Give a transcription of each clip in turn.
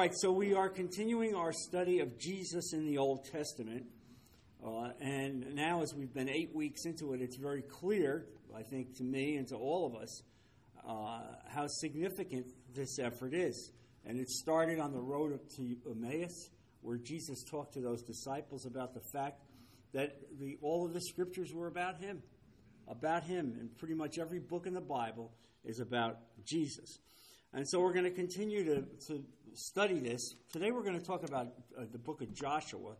right, so we are continuing our study of Jesus in the Old Testament. Uh, and now, as we've been eight weeks into it, it's very clear, I think, to me and to all of us, uh, how significant this effort is. And it started on the road to Emmaus, where Jesus talked to those disciples about the fact that the, all of the scriptures were about Him. About Him. And pretty much every book in the Bible is about Jesus. And so we're going to continue to, to study this. Today we're going to talk about uh, the book of Joshua.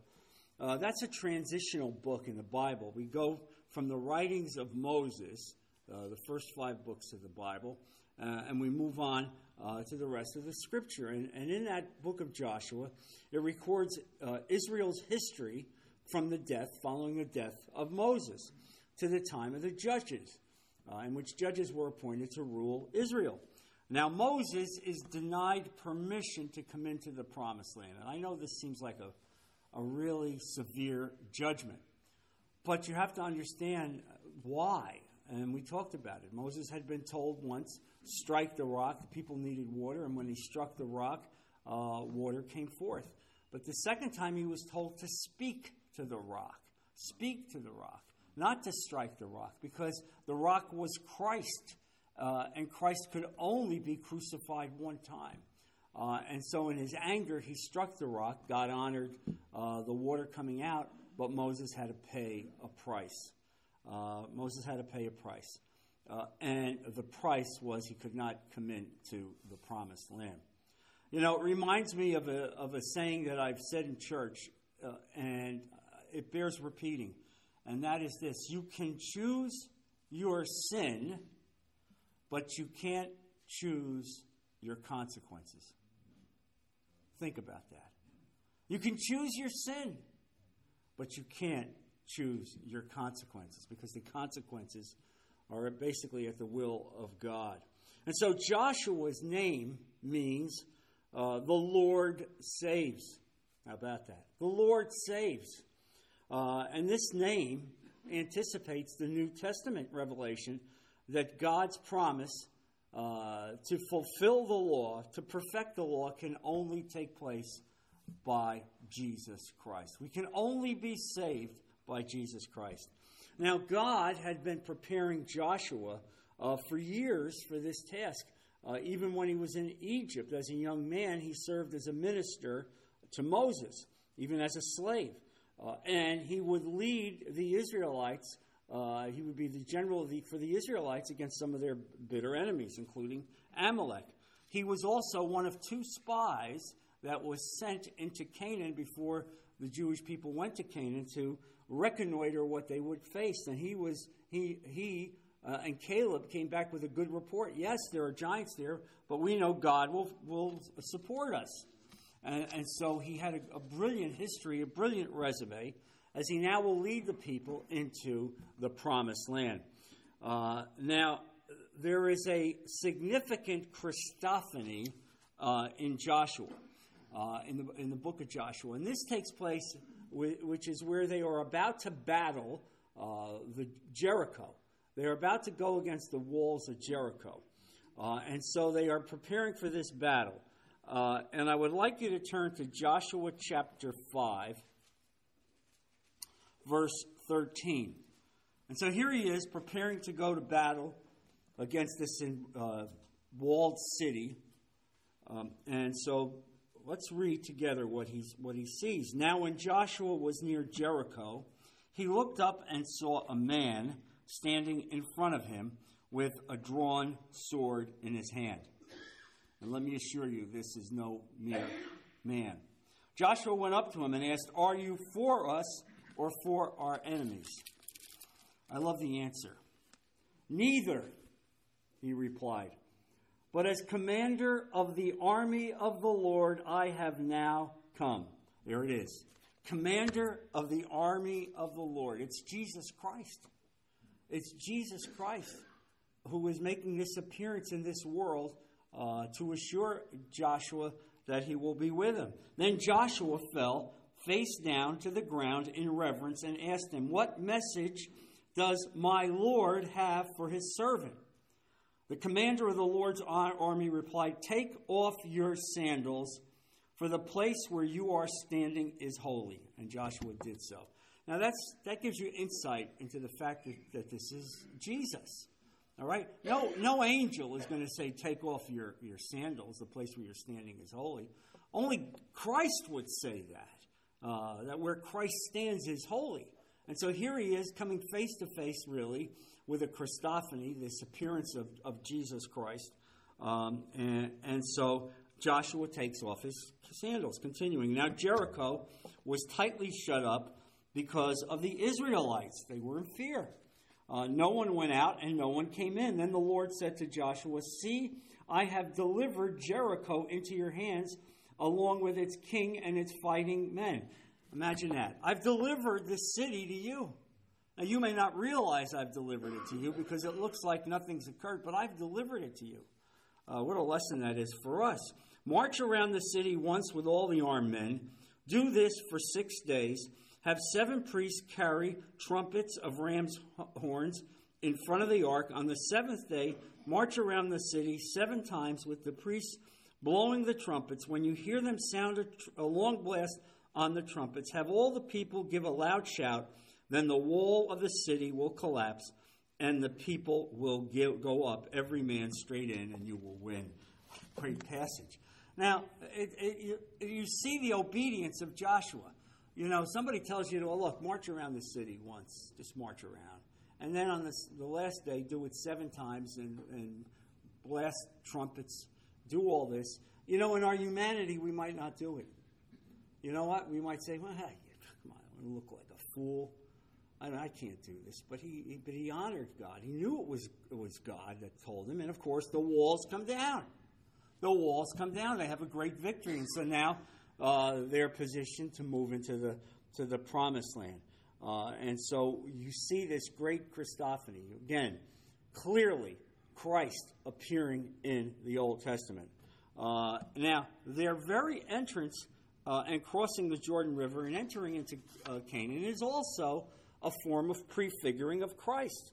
Uh, that's a transitional book in the Bible. We go from the writings of Moses, uh, the first five books of the Bible, uh, and we move on uh, to the rest of the scripture. And, and, in that book of Joshua, it records uh, Israel's history from the death, following the death of Moses, to the time of the judges, in which judges were appointed to rule Israel. Now, Moses is denied permission to come into the promised land. And I know this seems like a, a really severe judgment, but you have to understand why. And we talked about it. Moses had been told once, strike the rock. The people needed water, and when he struck the rock, uh, water came forth. But the second time he was told to speak to the rock. Speak to the rock, not to strike the rock, because the rock was Christ. Uh, and Christ could only be crucified one time. Uh, and so, in his anger, he struck the rock. God honored uh, the water coming out, but Moses had to pay a price. Uh, Moses had to pay a price. Uh, and the price was he could not come into the promised land. You know, it reminds me of a, of a saying that I've said in church, uh, and it bears repeating. And that is this You can choose your sin but you can't choose your consequences. Think about that. You can choose your sin, but you can't choose your consequences because the consequences are basically at the will of God. And so Joshua's name means uh, the Lord saves. How about that? The Lord saves. Uh, and this name anticipates the New Testament revelation that God's promise uh, to fulfill the law, to perfect the law, can only take place by Jesus Christ. We can only be saved by Jesus Christ. Now, God had been preparing Joshua uh, for years for this task. Uh, even when he was in Egypt as a young man, he served as a minister to Moses, even as a slave. Uh, and he would lead the Israelites uh, he would be the general the, for the Israelites against some of their bitter enemies, including Amalek. He was also one of two spies that was sent into Canaan before the Jewish people went to Canaan to reconnoiter what they would face. And he was he he uh, and Caleb came back with a good report. Yes, there are giants there, but we know God will will support us. And, and so he had a, a brilliant history, a brilliant resume as he now will lead the people into the promised land. Uh, now, there is a significant Christophany uh, in Joshua, uh, in, the, in the book of Joshua. And this takes place, which is where they are about to battle uh, the Jericho. They are about to go against the walls of Jericho. Uh, and so they are preparing for this battle. Uh, and I would like you to turn to Joshua chapter 5 verse 13. And so here he is preparing to go to battle against this uh, walled city. Um, and so let's read together what, he's, what he sees. Now, when Joshua was near Jericho, he looked up and saw a man standing in front of him with a drawn sword in his hand. And let me assure you, this is no mere man. Joshua went up to him and asked, Are you for us or for our enemies? I love the answer. Neither, he replied. But as commander of the army of the Lord, I have now come. There it is. Commander of the army of the Lord. It's Jesus Christ. It's Jesus Christ who is making this appearance in this world uh, to assure Joshua that he will be with him. Then Joshua fell face down to the ground in reverence and asked him, What message does my Lord have for his servant? The commander of the Lord's army replied, Take off your sandals, For the place where you are standing is holy. And Joshua did so. Now that's, that gives you insight into the fact that, that this is Jesus. All right? No, no angel is going to say, take off your, your sandals. The place where you're standing is holy. Only Christ would say that, uh, that where Christ stands is holy. And so here he is coming face to face, really, with a Christophany, this appearance of, of Jesus Christ. Um, and, and so Joshua takes off his sandals. Continuing. Now, Jericho was tightly shut up because of the Israelites. They were in fear. Uh, no one went out and no one came in. Then the Lord said to Joshua, See, I have delivered Jericho into your hands, along with its king and its fighting men. Imagine that. I've delivered the city to you. Now, you may not realize I've delivered it to you because it looks like nothing's occurred, but I've delivered it to you. Uh, what a lesson that is for us. March around the city once with all the armed men. Do this for six days. Have seven priests carry trumpets of ram's horns in front of the ark. On the seventh day, march around the city seven times with the priests blowing the trumpets. When you hear them sound a, tr- a long blast on the trumpets, have all the people give a loud shout. Then the wall of the city will collapse, and the people will give, go up, every man straight in, and you will win. Great passage. Now, it, it, you, you see the obedience of Joshua. You know, somebody tells you to, well, look, march around the city once, just march around. And then on this, the last day, do it seven times and, and blast trumpets, do all this. You know, in our humanity, we might not do it. You know what? We might say, well, hey, come on, I look like a fool. I, I can't do this. But he, he, but he honored God. He knew it was, it was God that told him. And of course, the walls come down. The walls come down. They have a great victory. And so now uh, they're positioned to move into the, to the promised land. Uh, and so you see this great Christophany. Again, clearly Christ appearing in the Old Testament. Uh, now, their very entrance uh, and crossing the Jordan River and entering into uh, Canaan is also a form of prefiguring of Christ.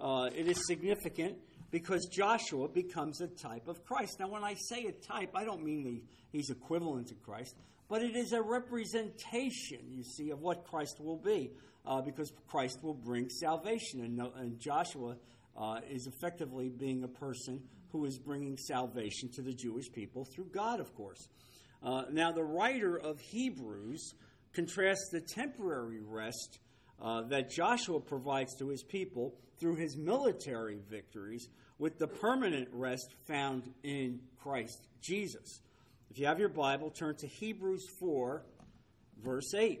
Uh, it is significant because Joshua becomes a type of Christ. Now, when I say a type, I don't mean the, he's equivalent to Christ, but it is a representation, you see, of what Christ will be, uh, because Christ will bring salvation. And, and Joshua uh, is effectively being a person who is bringing salvation to the Jewish people through God, of course. Uh, now, the writer of Hebrews contrasts the temporary rest uh, that Joshua provides to his people through his military victories with the permanent rest found in Christ Jesus. If you have your Bible, turn to Hebrews 4, verse 8.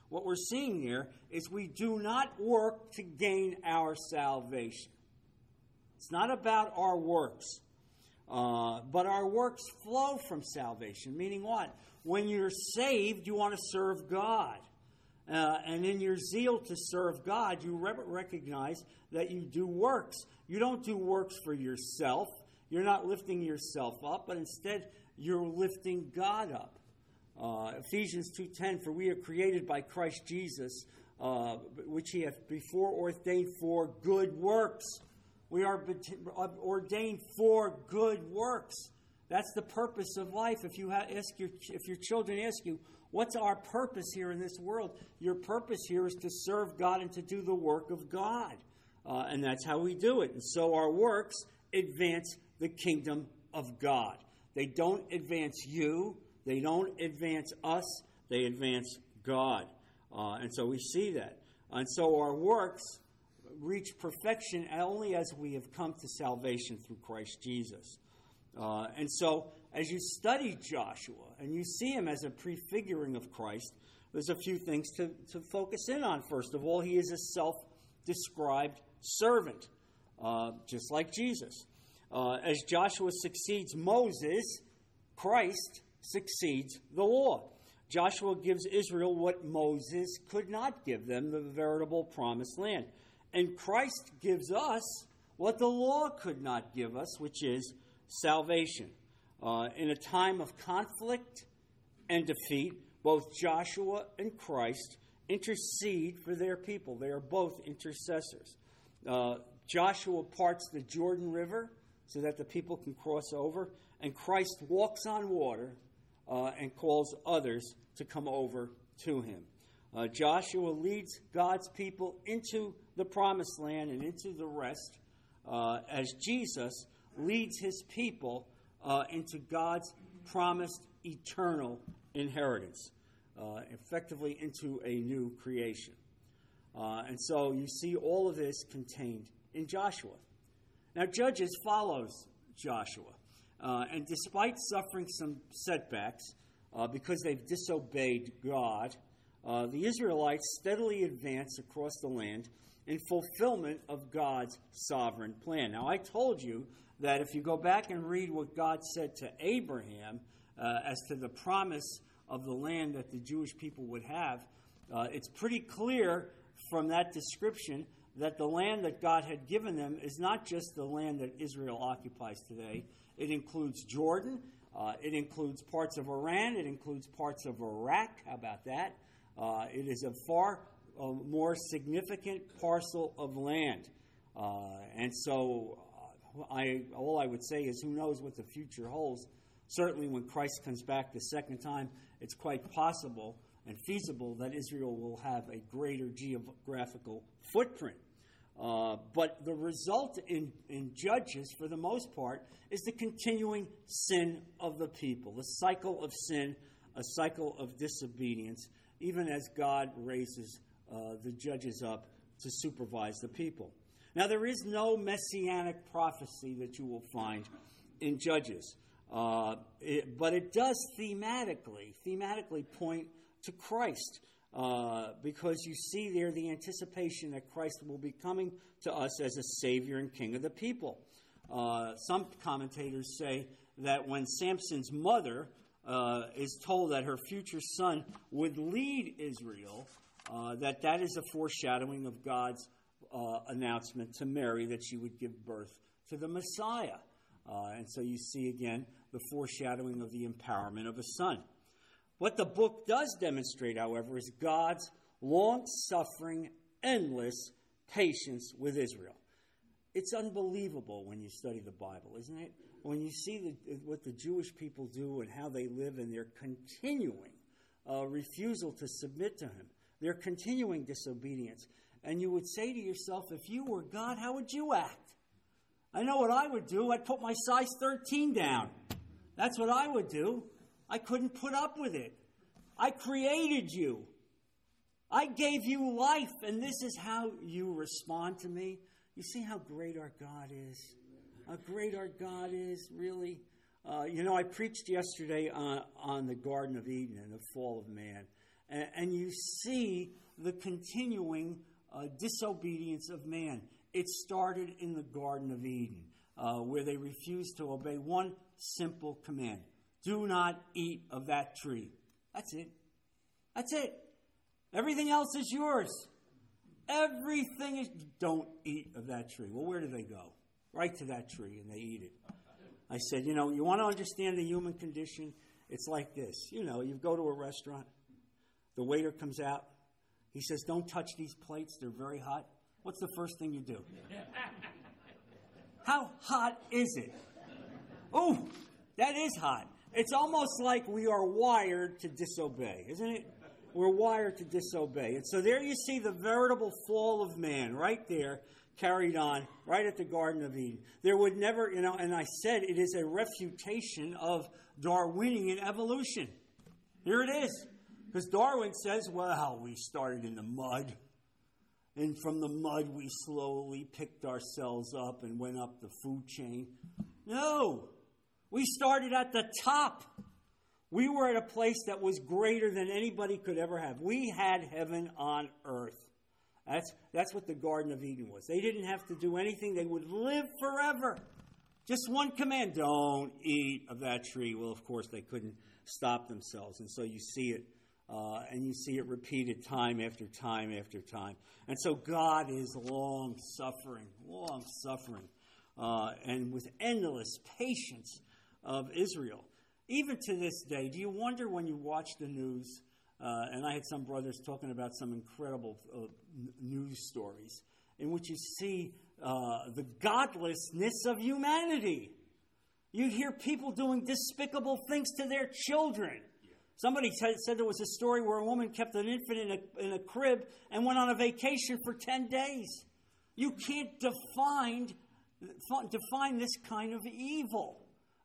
what we're seeing here is we do not work to gain our salvation. It's not about our works. Uh, but our works flow from salvation, meaning what? When you're saved, you want to serve God. Uh, and in your zeal to serve God, you re- recognize that you do works. You don't do works for yourself. You're not lifting yourself up, but instead you're lifting God up. Uh, Ephesians 2:10 for we are created by Christ Jesus uh, which he hath before ordained for good works we are ordained for good works. That's the purpose of life. If you ask your if your children ask you, "What's our purpose here in this world?" Your purpose here is to serve God and to do the work of God, uh, and that's how we do it. And so our works advance the kingdom of God. They don't advance you. They don't advance us. They advance God, uh, and so we see that. And so our works reach perfection only as we have come to salvation through Christ Jesus. Uh, and so, as you study Joshua and you see him as a prefiguring of Christ, there's a few things to, to focus in on. First of all, he is a self described servant, uh, just like Jesus. Uh, as Joshua succeeds Moses, Christ succeeds the law. Joshua gives Israel what Moses could not give them, the veritable promised land. And Christ gives us what the law could not give us, which is salvation. Uh, in a time of conflict and defeat, both Joshua and Christ intercede for their people. They are both intercessors. Uh, Joshua parts the Jordan River so that the people can cross over, and Christ walks on water uh, and calls others to come over to him. Uh, Joshua leads God's people into the promised land and into the rest uh, as Jesus leads his people uh, into God's promised eternal inheritance, uh, effectively into a new creation. Uh, and so you see all of this contained in Joshua. Now, Judges follows Joshua. Uh, and despite suffering some setbacks uh, because they've disobeyed God, uh, the Israelites steadily advance across the land in fulfillment of God's sovereign plan. Now, I told you that if you go back and read what God said to Abraham uh, as to the promise of the land that the Jewish people would have, uh, it's pretty clear from that description that the land that God had given them is not just the land that Israel occupies today. It includes Jordan, uh, it includes parts of Iran, it includes parts of Iraq. How about that? Uh, it is a far uh, more significant parcel of land. Uh, and so, uh, I, all I would say is who knows what the future holds. Certainly, when Christ comes back the second time, it's quite possible and feasible that Israel will have a greater geographical footprint. Uh, but the result in, in Judges, for the most part, is the continuing sin of the people, the cycle of sin, a cycle of disobedience, even as God raises uh, the judges up to supervise the people. Now, there is no messianic prophecy that you will find in Judges, uh, it, but it does thematically, thematically point to Christ. Uh, because you see there the anticipation that Christ will be coming to us as a Savior and King of the people. Uh, some commentators say that when Samson's mother uh, is told that her future son would lead Israel, uh, that that is a foreshadowing of God's uh, announcement to Mary that she would give birth to the Messiah. and so you see again the foreshadowing of the empowerment of a son. What the book does demonstrate, however, is God's long suffering, endless patience with Israel. It's unbelievable when you study the Bible, isn't it? When you see the, what the Jewish people do and how they live and their continuing uh, refusal to submit to Him, their continuing disobedience. And you would say to yourself, if you were God, how would you act? I know what I would do. I'd put my size 13 down. That's what I would do. I couldn't put up with it. I created you. I gave you life, and this is how you respond to me. You see how great our God is? How great our God is, really. Uh, you know, I preached yesterday on, on the Garden of Eden and the fall of man. And, and you see the continuing uh, disobedience of man. It started in the Garden of Eden, uh, where they refused to obey one simple command do not eat of that tree. That's it. That's it. Everything else is yours. Everything is. Don't eat of that tree. Well, where do they go? Right to that tree and they eat it. I said, you know, you want to understand the human condition? It's like this. You know, you go to a restaurant, the waiter comes out, he says, don't touch these plates, they're very hot. What's the first thing you do? How hot is it? Oh, that is hot. It's almost like we are wired to disobey, isn't it? We're wired to disobey. And so there you see the veritable fall of man right there carried on right at the Garden of Eden. There would never, you know, and I said it is a refutation of Darwinian evolution. Here it is. Because Darwin says, well, we started in the mud. And from the mud, we slowly picked ourselves up and went up the food chain. No, we started at the top. We were at a place that was greater than anybody could ever have. We had heaven on earth. That's, that's what the Garden of Eden was. They didn't have to do anything, they would live forever. Just one command don't eat of that tree. Well, of course, they couldn't stop themselves. And so you see it, uh, and you see it repeated time after time after time. And so God is long suffering, long suffering, uh, and with endless patience of Israel. Even to this day, do you wonder when you watch the news? Uh, and I had some brothers talking about some incredible uh, news stories in which you see uh, the godlessness of humanity. You hear people doing despicable things to their children. Somebody t- said there was a story where a woman kept an infant in a, in a crib and went on a vacation for 10 days. You can't define, define this kind of evil,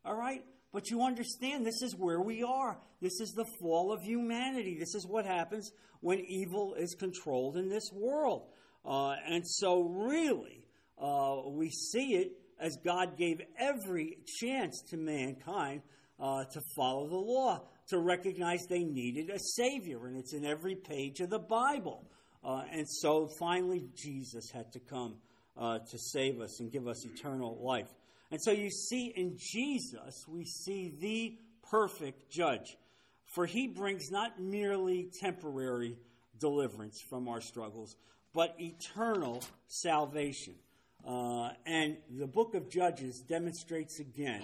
all right? But you understand this is where we are. This is the fall of humanity. This is what happens when evil is controlled in this world. Uh, and so, really, uh, we see it as God gave every chance to mankind uh, to follow the law, to recognize they needed a Savior. And it's in every page of the Bible. Uh, and so finally, Jesus had to come uh, to save us and give us eternal life. And so you see in Jesus, we see the perfect judge. For he brings not merely temporary deliverance from our struggles, but eternal salvation. Uh, and the book of Judges demonstrates again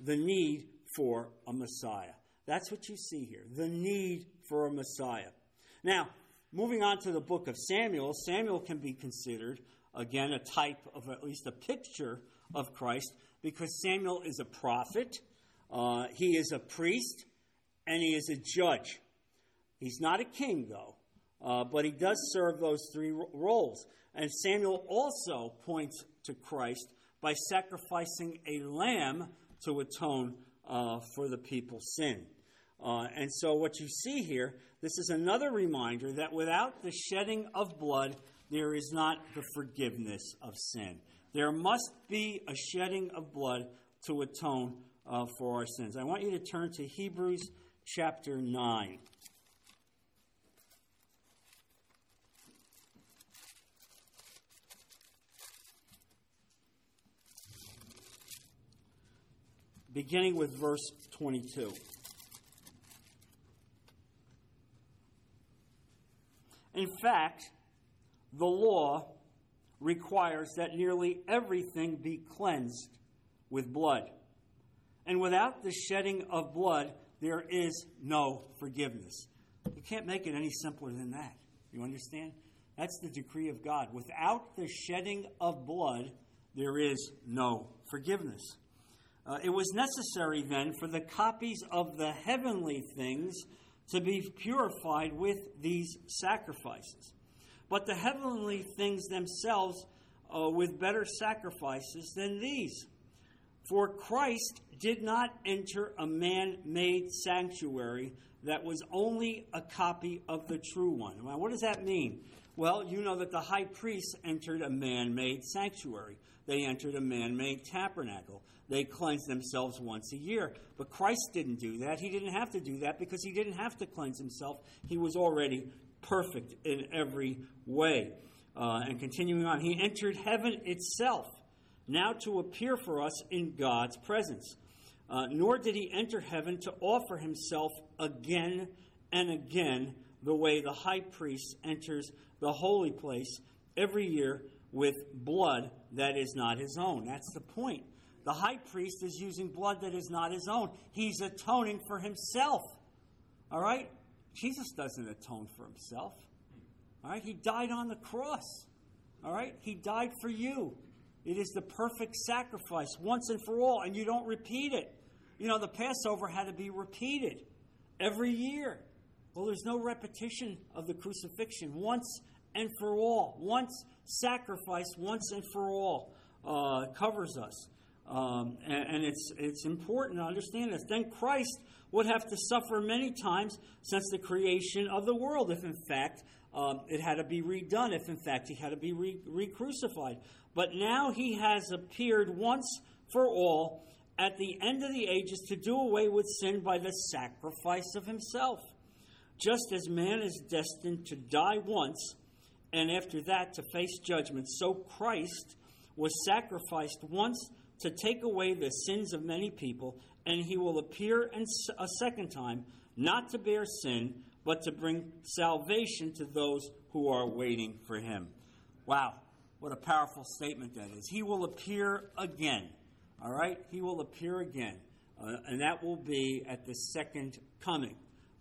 the need for a Messiah. That's what you see here the need for a Messiah. Now, moving on to the book of Samuel, Samuel can be considered, again, a type of at least a picture of Christ because Samuel is a prophet, uh, he is a priest, and he is a judge. He's not a king, though. Uh, but he does serve those three roles. And Samuel also points to Christ by sacrificing a lamb to atone uh, for the people's sin. Uh, and so, what you see here, this is another reminder that without the shedding of blood, there is not the forgiveness of sin. There must be a shedding of blood to atone uh, for our sins. I want you to turn to Hebrews chapter 9. beginning with verse 22. In fact, the law requires that nearly everything be cleansed with blood. And without the shedding of blood, there is no forgiveness. You can't make it any simpler than that. You understand? That's the decree of God. Without the shedding of blood, there is no forgiveness. Uh, it was necessary then for the copies of the heavenly things to be purified with these sacrifices. But the heavenly things themselves uh, with better sacrifices than these. For Christ did not enter a man made sanctuary that was only a copy of the true one. Now, what does that mean? Well, you know that the high priests entered a man made sanctuary, they entered a man made tabernacle they cleansed themselves once a year. But Christ didn't do that. He didn't have to do that because he didn't have to cleanse himself. He was already perfect in every way. Uh, and continuing on, he entered heaven itself, now to appear for us in God's presence. Uh, nor did he enter heaven to offer himself again and again the way the high priest enters the holy place every year with blood that is not his own. That's the point. The high priest is using blood that is not his own. He's atoning for himself. All right? Jesus doesn't atone for himself. All right? He died on the cross. All right? He died for you. It is the perfect sacrifice once and for all, and you don't repeat it. You know, the Passover had to be repeated every year. Well, there's no repetition of the crucifixion once and for all. Once sacrifice, once and for all, uh, covers us. Um, and, and it's, it's important to understand this. Then Christ would have to suffer many times since the creation of the world, if in fact um, it had to be redone, if in fact he had to be re crucified. But now he has appeared once for all at the end of the ages to do away with sin by the sacrifice of himself. Just as man is destined to die once and after that to face judgment, so Christ was sacrificed once to take away the sins of many people, and he will appear a second time, not to bear sin, but to bring salvation to those who are waiting for him. Wow, what a powerful statement that is. He will appear again. All right? He will appear again. Uh, and that will be at the second coming.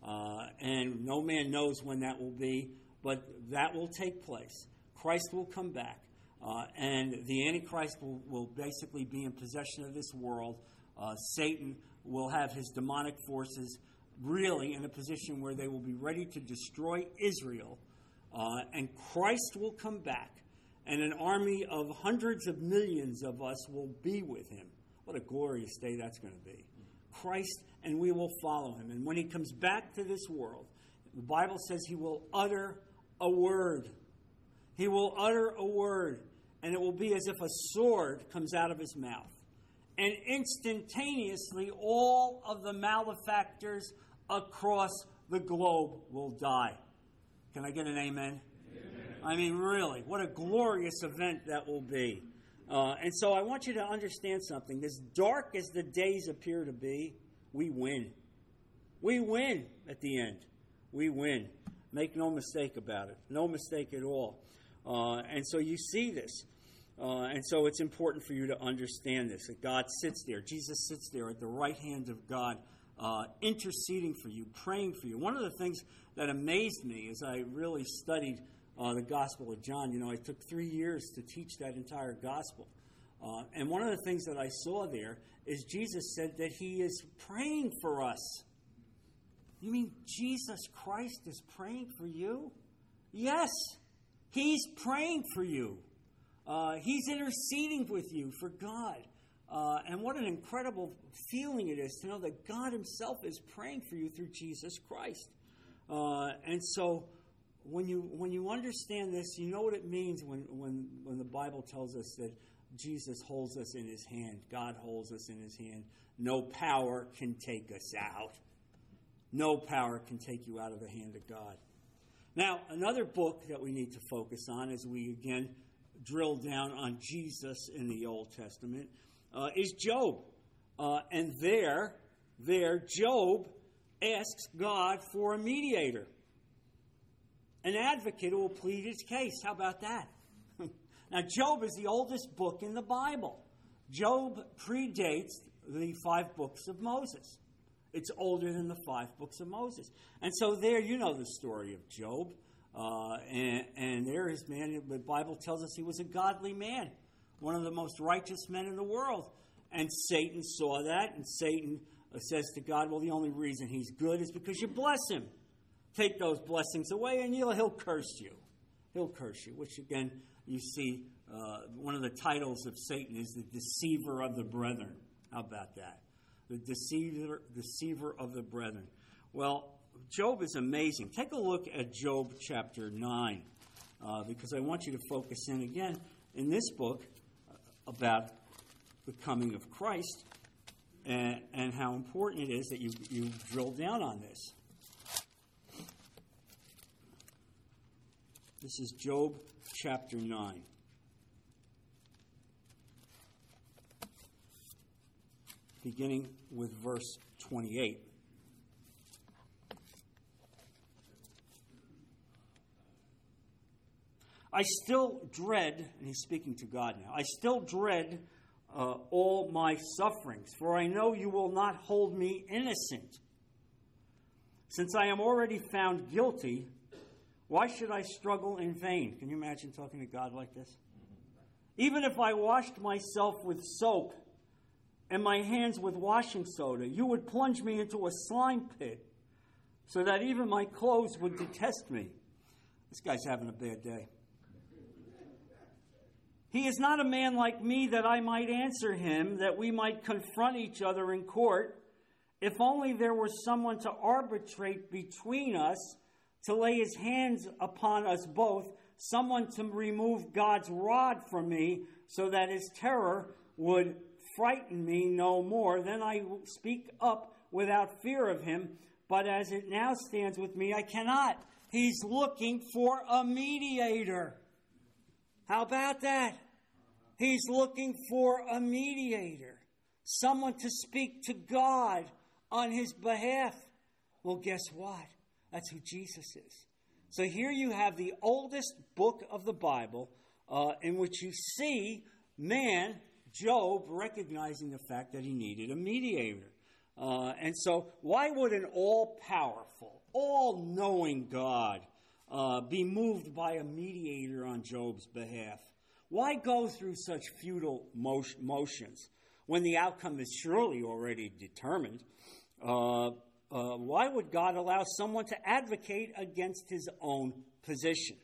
Uh, and no man knows when that will be, but that will take place. Christ will come back. Uh, and the Antichrist will, will, basically be in possession of this world. Uh, Satan will have his demonic forces really in a position where they will be ready to destroy Israel. Uh, and Christ will come back, and an army of hundreds of millions of us will be with him. What a glorious day that's going to be. Christ, and we will follow him. And when he comes back to this world, the Bible says he will utter a word. He will utter a word and it will be as if a sword comes out of his mouth. And instantaneously, all of the malefactors across the globe will die. Can I get an amen? amen. I mean, really, what a glorious event that will be. Uh, and so I want you to understand something. As dark as the days appear to be, we win. We win at the end. We win. Make no mistake about it. No mistake at all. Uh, and so you see this. Uh, and so it's important for you to understand this that God sits there. Jesus sits there at the right hand of God, uh, interceding for you, praying for you. One of the things that amazed me as I really studied uh, the Gospel of John, you know, I took three years to teach that entire Gospel. Uh, and one of the things that I saw there is Jesus said that he is praying for us. You mean Jesus Christ is praying for you? Yes, he's praying for you. Uh, he's interceding with you for God. Uh, and what an incredible feeling it is to know that God Himself is praying for you through Jesus Christ. Uh, and so, when you when you understand this, you know what it means when, when when the Bible tells us that Jesus holds us in His hand. God holds us in His hand. No power can take us out. No power can take you out of the hand of God. Now, another book that we need to focus on as we again drill down on Jesus in the Old Testament uh, is Job. Uh, and there, there, Job asks God for a mediator, an advocate who will plead his case. How about that? now, Job is the oldest book in the Bible. Job predates the five books of Moses. It's older than the five books of Moses. And so, there, you know the story of Job. Uh, and, and there is man, the Bible tells us he was a godly man, one of the most righteous men in the world. And Satan saw that, and Satan uh, says to God, Well, the only reason he's good is because you bless him. Take those blessings away, and he'll, he'll curse you. He'll curse you, which again, you see, uh, one of the titles of Satan is the deceiver of the brethren. How about that? The deceiver, deceiver of the brethren. Well, Job is amazing. Take a look at Job chapter 9, uh, because I want you to focus in again in this book about the coming of Christ and, and how important it is that you, you drill down on this. This is Job chapter 9. Beginning with verse 28. I still dread, and he's speaking to God now, I still dread uh, all my sufferings, for I know you will not hold me innocent. Since I am already found guilty, why should I struggle in vain? Can you imagine talking to God like this? Even if I washed myself with soap and my hands with washing soda, you would plunge me into a slime pit so that even my clothes would detest me. This guy's having a bad day. He is not a man like me that I might answer him, that we might confront each other in court. If only there were someone to arbitrate between us, to lay his hands upon us both, someone to remove God's rod from me, so that his terror would frighten me no more. Then I speak up without fear of him. But as it now stands with me, I cannot. He's looking for a mediator. How about that? He's looking for a mediator, someone to speak to God on his behalf. Well, guess what? That's who Jesus is. So here you have the oldest book of the Bible uh, in which you see man, Job, recognizing the fact that he needed a mediator. Uh, and so, why would an all powerful, all knowing God uh, be moved by a mediator on Job's behalf? Why go through such futile motions when the outcome is surely already determined? Uh, uh, why would God allow someone to advocate against his own position?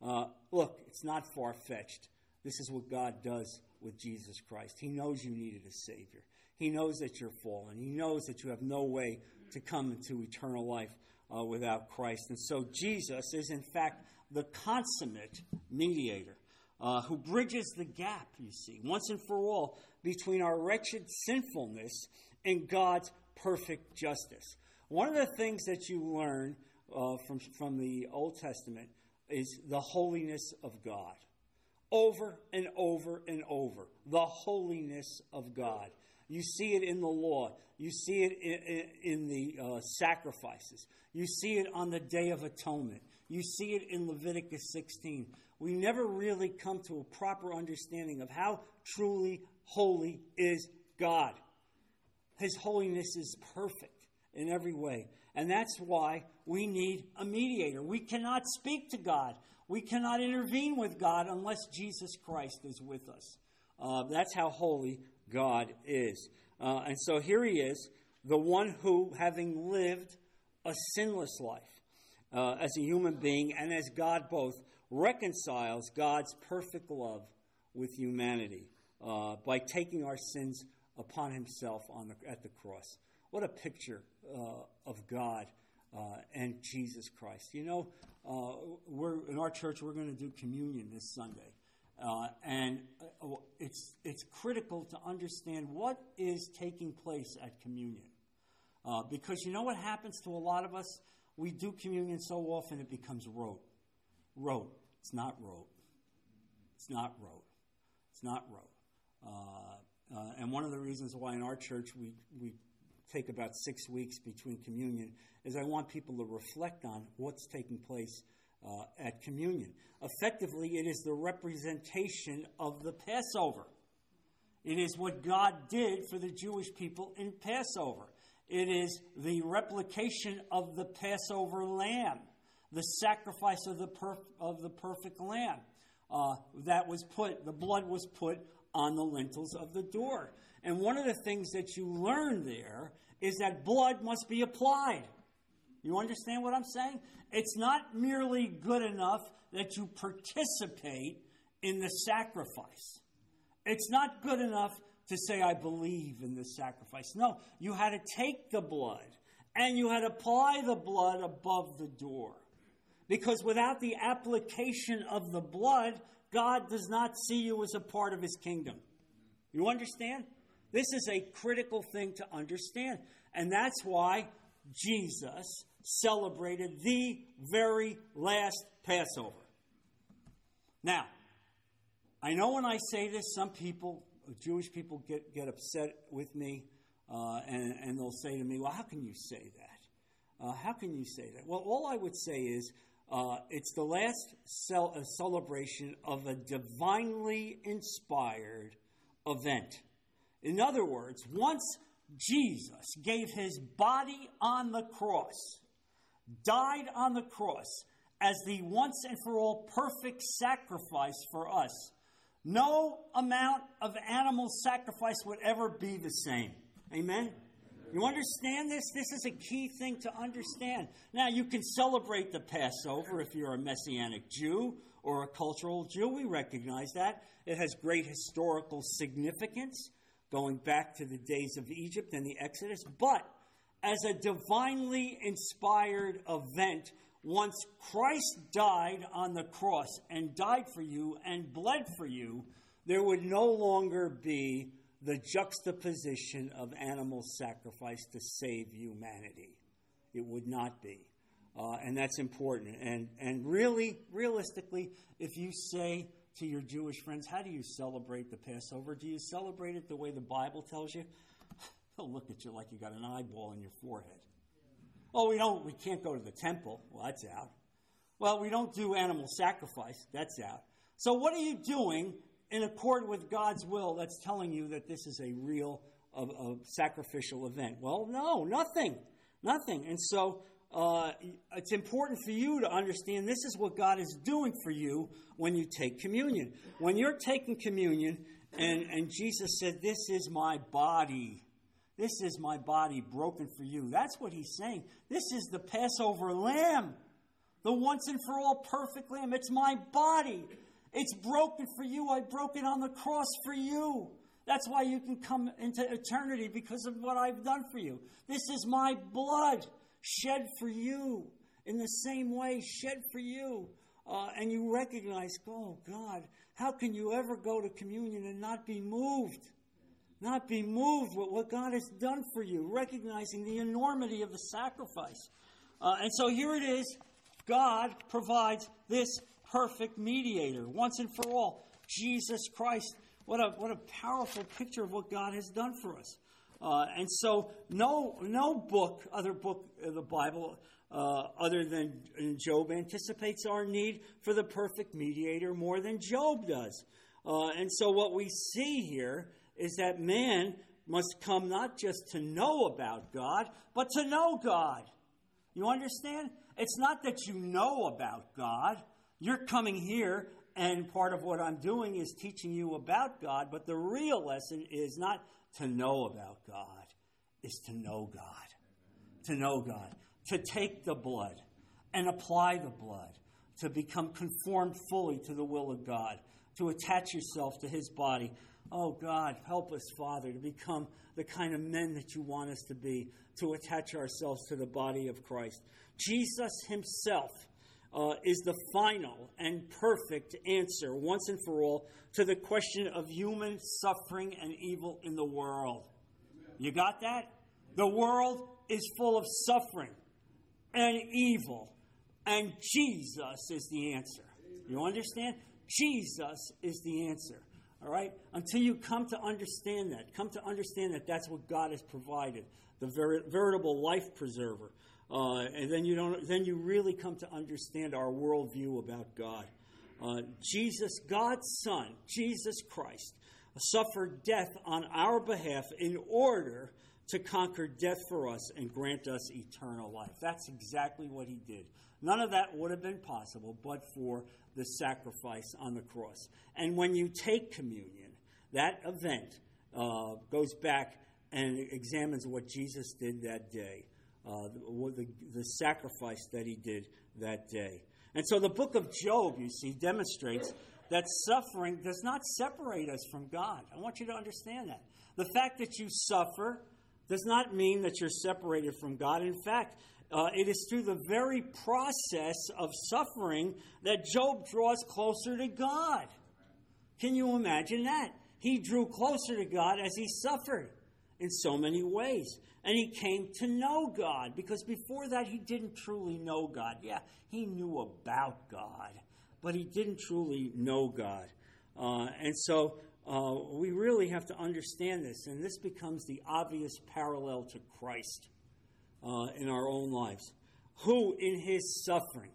Uh, look, it's not far fetched. This is what God does with Jesus Christ. He knows you needed a Savior. He knows that you're fallen. He knows that you have no way to come into eternal life uh, without Christ. And so Jesus is, in fact, the consummate mediator uh, who bridges the gap, you see, once and for all, between our wretched sinfulness and God's perfect justice. One of the things that you learn uh, from, from the Old Testament is the holiness of God. Over and over and over. The holiness of God. You see it in the law. You see it in, in, in the uh, sacrifices. You see it on the Day of Atonement. You see it in Leviticus 16. We never really come to a proper understanding of how truly holy is God. His holiness is perfect in every way. And that's why we need a mediator. We cannot speak to God, we cannot intervene with God unless Jesus Christ is with us. Uh, that's how holy God is. Uh, and so here he is, the one who, having lived a sinless life uh, as a human being and as God both, reconciles God's perfect love with humanity uh, by taking our sins upon himself on the, at the cross. What a picture uh, of God uh, and Jesus Christ. You know, we're, in our church, we're going to do communion this Sunday. Uh, and uh, it's, it's critical to understand what is taking place at communion. Uh, because you know what happens to a lot of us? We do communion so often it becomes rote. Rote. It's not rote. It's not rote. It's not rote. Uh, uh, and one of the reasons why in our church we, we take about six weeks between communion is I want people to reflect on what's taking place uh, at communion. Effectively, it is the representation of the Passover. It is what God did for the Jewish people in Passover. It is the replication of the Passover lamb, the sacrifice of the, perf- of the perfect lamb uh, that was put, the blood was put on the lintels of the door. And one of the things that you learn there is that blood must be applied. You understand what I'm saying? It's not merely good enough that you participate in the sacrifice. It's not good enough to say, I believe in this sacrifice. No, you had to take the blood and you had to apply the blood above the door. Because without the application of the blood, God does not see you as a part of his kingdom. You understand? This is a critical thing to understand. And that's why Jesus celebrated the very last Passover. Now, I know when I say this, some people, Jewish people, get, get upset with me uh, and, and they'll say to me, Well, how can you say that? Uh, how can you say that? Well, all I would say is uh, it's the last cel- uh, celebration of a divinely inspired event. In other words, once Jesus gave his body on the cross, died on the cross as the once and for all perfect sacrifice for us. No amount of animal sacrifice would ever be the same. Amen? You understand this? This is a key thing to understand. Now, you can celebrate the Passover if you're a Messianic Jew or a cultural Jew. We recognize that. It has great historical significance going back to the days of Egypt and the Exodus. But as a divinely inspired event once Christ died on the cross and died for you and bled for you, there would no longer be the juxtaposition of animal sacrifice to save humanity. It would not be. Uh, and that's important. And, and really, realistically, if you say to your Jewish friends, how do you celebrate the Passover? Do you celebrate it the way the Bible tells you? They'll look at you like you got an eyeball in your forehead. Oh, we don't, we can't go to the temple. Well, that's out. Well, we don't do animal sacrifice. That's out. So, what are you doing in accord with God's will that's telling you that this is a real a, a sacrificial event? Well, no, nothing. Nothing. And so, uh, it's important for you to understand this is what God is doing for you when you take communion. When you're taking communion, and, and Jesus said, This is my body. This is my body broken for you. That's what he's saying. This is the Passover lamb, the once and for all perfect lamb. It's my body. It's broken for you. I broke it on the cross for you. That's why you can come into eternity because of what I've done for you. This is my blood shed for you in the same way, shed for you. Uh, and you recognize, oh God, how can you ever go to communion and not be moved? Not be moved with what God has done for you, recognizing the enormity of the sacrifice. Uh, and so here it is God provides this perfect mediator once and for all Jesus Christ. What a, what a powerful picture of what God has done for us. Uh, and so, no, no book, other book of the Bible, uh, other than Job, anticipates our need for the perfect mediator more than Job does. Uh, and so, what we see here is that man must come not just to know about God, but to know God. You understand? It's not that you know about God. You're coming here, and part of what I'm doing is teaching you about God, but the real lesson is not to know about God, is to know God. To know God. To take the blood and apply the blood, to become conformed fully to the will of God, to attach yourself to His body. Oh God, help us, Father, to become the kind of men that you want us to be, to attach ourselves to the body of Christ. Jesus Himself uh, is the final and perfect answer, once and for all, to the question of human suffering and evil in the world. You got that? The world is full of suffering and evil, and Jesus is the answer. You understand? Jesus is the answer. All right? Until you come to understand that, come to understand that that's what God has provided the ver- veritable life preserver. Uh, and then you don't. Then you really come to understand our worldview about God. Uh, Jesus, God's Son, Jesus Christ, suffered death on our behalf in order to conquer death for us and grant us eternal life. That's exactly what he did. None of that would have been possible but for the sacrifice on the cross. And when you take communion, that event uh, goes back and examines what Jesus did that day, uh, the, the, sacrifice that he did that day. And so the book of Job, you see, demonstrates that suffering does not separate us from God. I want you to understand that. The fact that you suffer does not mean that you're separated from God. In fact, uh, it is through the very process of suffering that Job draws closer to God. Can you imagine that? He drew closer to God as he suffered in so many ways. And he came to know God because before that he didn't truly know God. Yeah, he knew about God, but he didn't truly know God. Uh, and so uh, we really have to understand this, and this becomes the obvious parallel to Christ uh, in our own lives. Who in his suffering,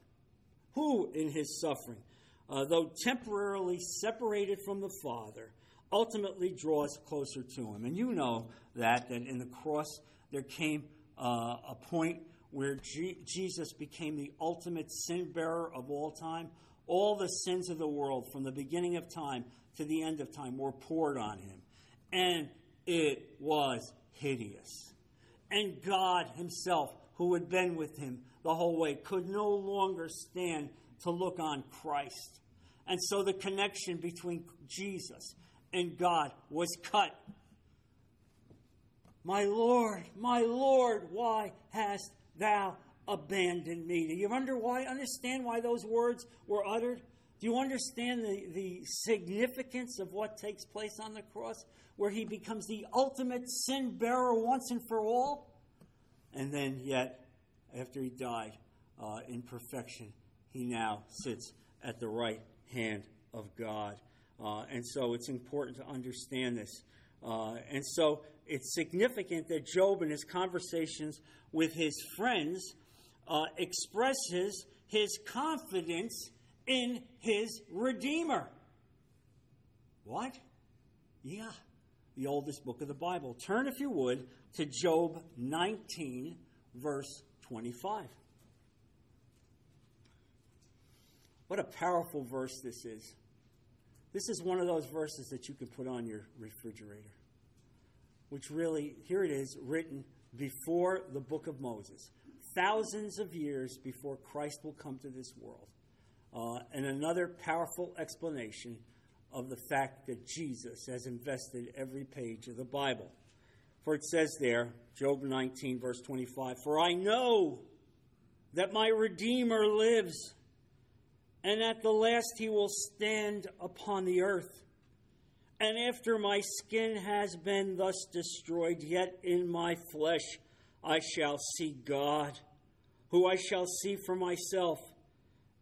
who in his suffering, uh, though temporarily separated from the Father, ultimately draws closer to him. And you know that, that in the cross there came uh, a point where G- Jesus became the ultimate sin bearer of all time. All the sins of the world, from the beginning of time to the end of time, were poured on him. And it was hideous. And God Himself, who had been with him the whole way, could no longer stand to look on Christ. And so the connection between Jesus and God was cut. My Lord, my Lord, why hast thou abandoned me? Do you wonder why? Understand why those words were uttered? Do you understand the, the significance of what takes place on the cross, where he becomes the ultimate sin bearer once and for all? And then, yet, after he died uh, in perfection, he now sits at the right hand of God. Uh, and so it's important to understand this. Uh, and so it's significant that Job, in his conversations with his friends, uh, expresses his confidence in his Redeemer. What? Yeah, the oldest book of the Bible. Turn, if you would, to Job 19, verse 25. What a powerful verse this is. This is one of those verses that you can put on your refrigerator, which really, here it is, written before the book of Moses, thousands of years before Christ will come to this world. Uh, and another powerful explanation of the fact that Jesus has invested every page of the Bible. For it says there, Job 19, verse 25, For I know that my Redeemer lives and at the last he will stand upon the earth. And after my skin has been thus destroyed, yet in my flesh I shall see God, who I shall see for myself,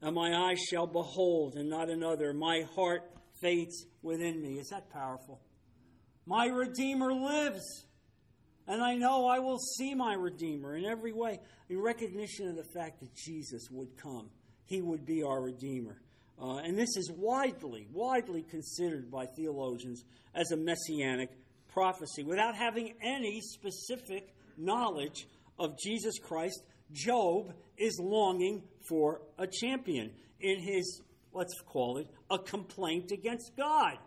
and my eyes shall behold, and not another. My heart faints within me. Is that powerful? My Redeemer lives, and I know I will see my Redeemer in every way, in recognition of the fact that Jesus would come he would be our Redeemer. Uh, and this is widely, widely considered by theologians as a messianic prophecy. Without having any specific knowledge of Jesus Christ, Job is longing for a champion in his, let's call it, a complaint against God.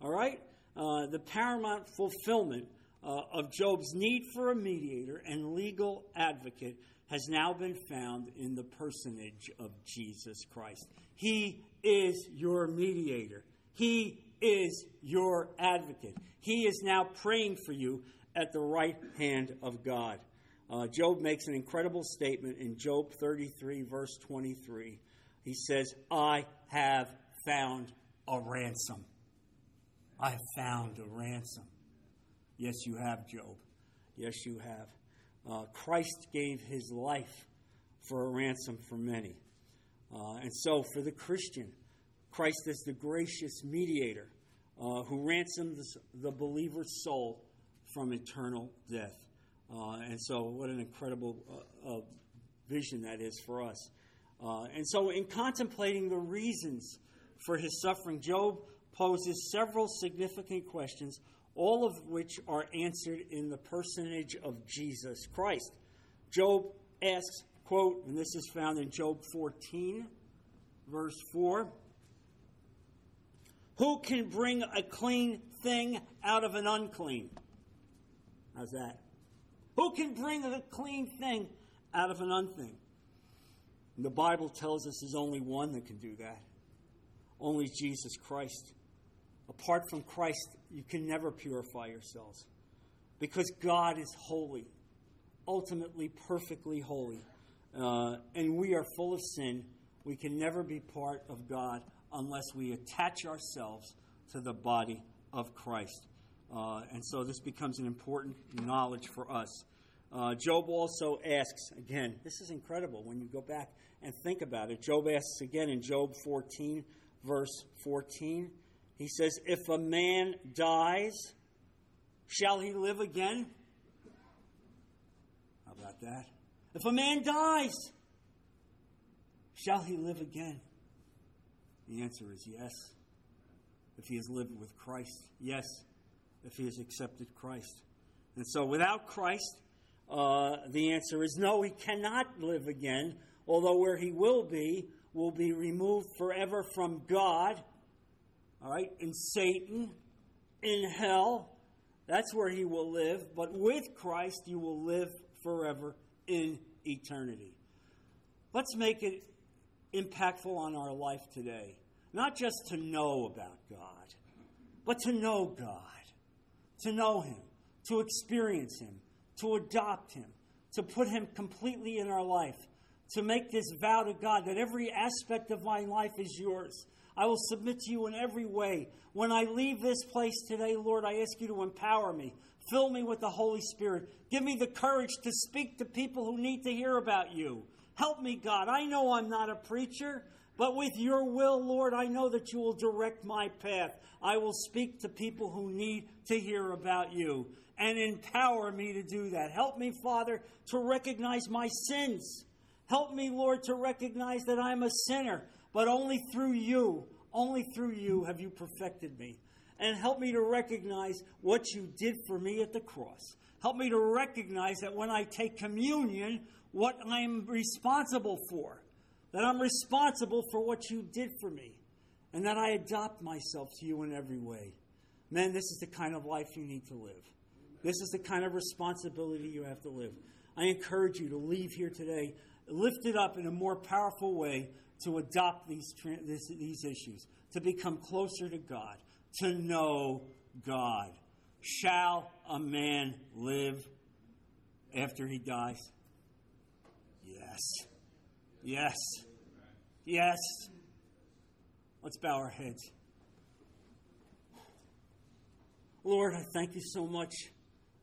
All right? Uh, the paramount fulfillment uh, of Job's need for a mediator and legal advocate has now been found in the personage of Jesus Christ. He is your mediator, He is your advocate. He is now praying for you at the right hand of God. Uh, Job makes an incredible statement in Job 33, verse 23. He says, I have found a ransom. I have found a ransom. Yes, you have, Job. Yes, you have. Uh, Christ gave his life for a ransom for many. Uh, and so, for the Christian, Christ is the gracious mediator uh, who ransoms the believer's soul from eternal death. Uh, and so, what an incredible uh, uh, vision that is for us. and so, in contemplating the reasons for his suffering, Job poses several significant questions all of which are answered in the personage of Jesus Christ. Job asks, quote, and this is found in Job 14, verse 4 Who can bring a clean thing out of an unclean? How's that? Who can bring a clean thing out of an unclean? And the Bible tells us there's only one that can do that. Only Jesus Christ. Apart from Christ, you can never purify yourselves because God is holy, ultimately perfectly holy. Uh, and we are full of sin. We can never be part of God unless we attach ourselves to the body of Christ. Uh, and so this becomes an important knowledge for us. Uh, Job also asks, again, this is incredible when you go back and think about it. Job asks again in Job 14, verse 14. He says, If a man dies, shall he live again? How about that? If a man dies, shall he live again? The answer is yes. If he has lived with Christ, yes. If he has accepted Christ. And so without Christ, uh, the answer is no, he cannot live again, although where he will be will be removed forever from God all right, in Satan, in hell. That's where he will live. But with Christ, you will live forever in eternity. Let's make it impactful on our life today. Not just to know about God, but to know God, to know Him, to experience Him, to adopt Him, to put Him completely in our life, to make this vow to God that every aspect of my life is yours I will submit to you in every way. When I leave this place today, Lord, I ask you to empower me. Fill me with the Holy Spirit. Give me the courage to speak to people who need to hear about you. Help me, God. I know I'm not a preacher, but with your will, Lord, I know that you will direct my path. I will speak to people who need to hear about you and empower me to do that. Help me, Father, to recognize my sins. Help me, Lord, to recognize that I'm a sinner, but only through you, only through you have you perfected me. And help me to recognize what you did for me at the cross. Help me to recognize that when I take communion, what I'm responsible for, that I'm responsible for what you did for me, and that I adopt myself to you in every way. Man, this is the kind of life you need to live. This is the kind of responsibility you have to live. I encourage you to leave here today lifted up in a more powerful way to adopt these, this, these issues, to become closer to God, to know God. Shall a man live after he dies? Yes. Yes. Yes. Let's bow our heads. Lord, I thank you so much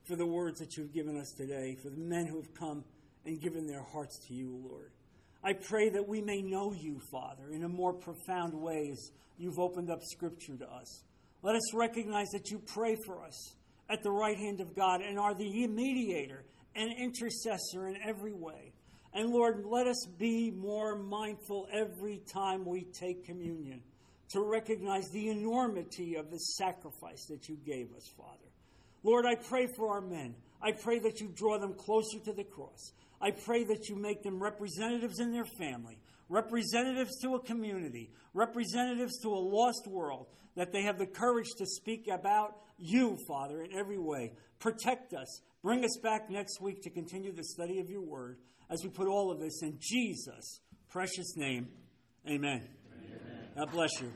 for the words that you've given us today, for the men who have come and given their hearts to you, Lord. I pray that we may know you, Father, in a more profound way as you've opened up Scripture to us. Let us recognize that you pray for us at the right hand of God and are the mediator and intercessor in every way. And Lord, let us be more mindful every time we take communion to recognize the enormity of the sacrifice that you gave us, Father. Lord, I pray for our men. I pray that you draw them closer to the cross. I pray that you make them representatives in their family, representatives to a community, representatives to a lost world, that they have the courage to speak about you, Father, in every way. Protect us. Bring us back next week to continue the study of your word as we put all of this in Jesus' precious name. Amen. Amen. God bless you.